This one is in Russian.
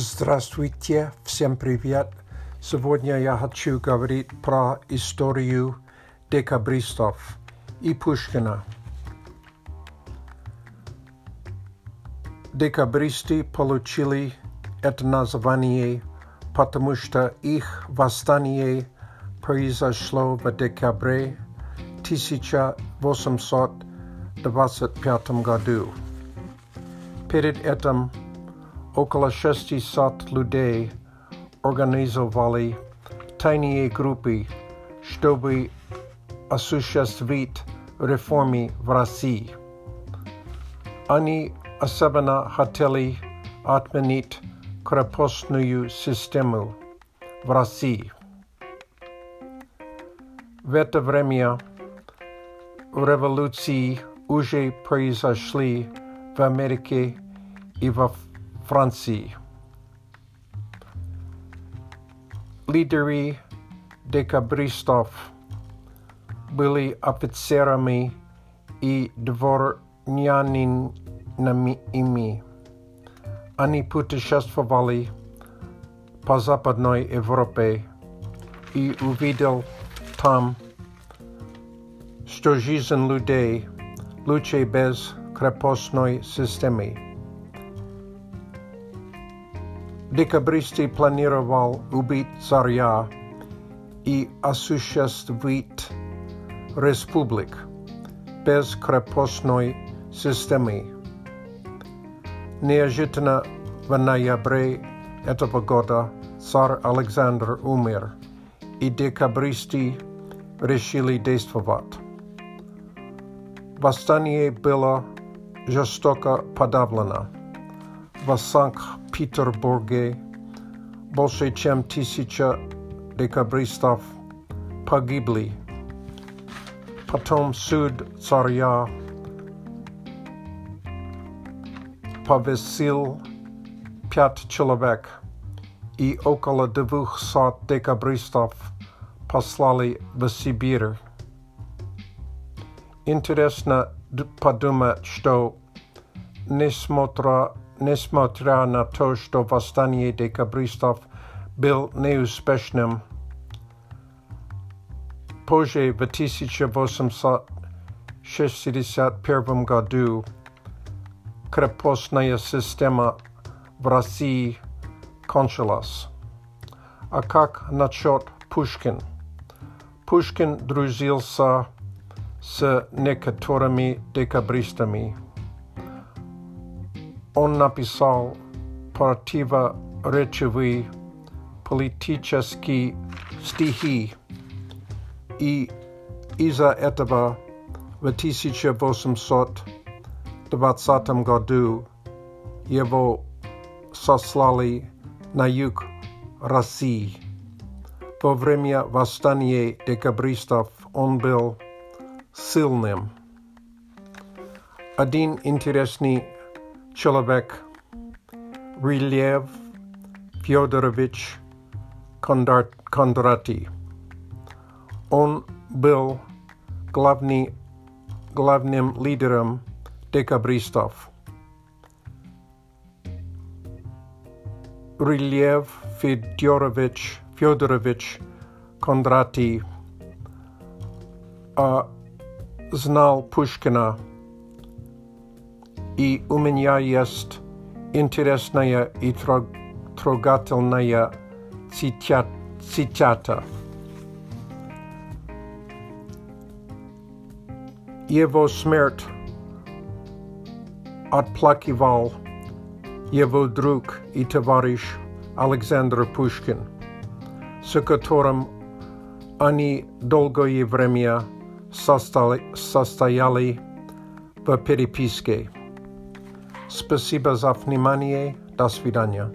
Здравствуйте, всем привет. Сегодня я хочу говорить про историю декабристов и Пушкина. Декабристы получили это название, потому что их восстание произошло в декабре 1825 году. Перед этим около 600 людей организовали тайные группы, чтобы осуществить реформы в России. Они особенно хотели отменить крепостную систему в России. В это время революции уже произошли в Америке и во Франции. Лидеры декабристов были офицерами и дворянинами. Они путешествовали по Западной Европе и увидел там, что жизнь людей лучше без крепостной системы. Декабристи планировал убить царя и осуществить республик без крепостной системы. Неожиданно в ноябре этого года цар Александр умер, и декабристы решили действовать. Восстание было жестоко подавлено. В Санкт-Петербурге больше чем тысяча декабристов погибли. Потом суд царя повесил пять человек, и около двухсот декабристов послали в Сибирь. Интересно подумать, что несмотря несмотря на то, что восстание декабристов был неуспешным. Позже, в 1861 году, крепостная система в России кончилась. А как насчет Пушкин? Пушкин дружился с некоторыми декабристами он написал противоречивые политические стихи, и из-за этого в 1820 году его сослали на юг России. Во время восстания декабристов он был сильным. Один интересный člověk Reliev, Fyodorovič Kondraty. On byl hlavní, hlavním líderem dekabristov. Reliev Fyodorovič, Fyodorovič Kondraty a znal Puškina и у меня есть интересная и трогательная цитата. Его смерть отплакивал его друг и товарищ Александр Пушкин, с которым они долгое время состояли в переписке. Спасибо за внимание. До свидания.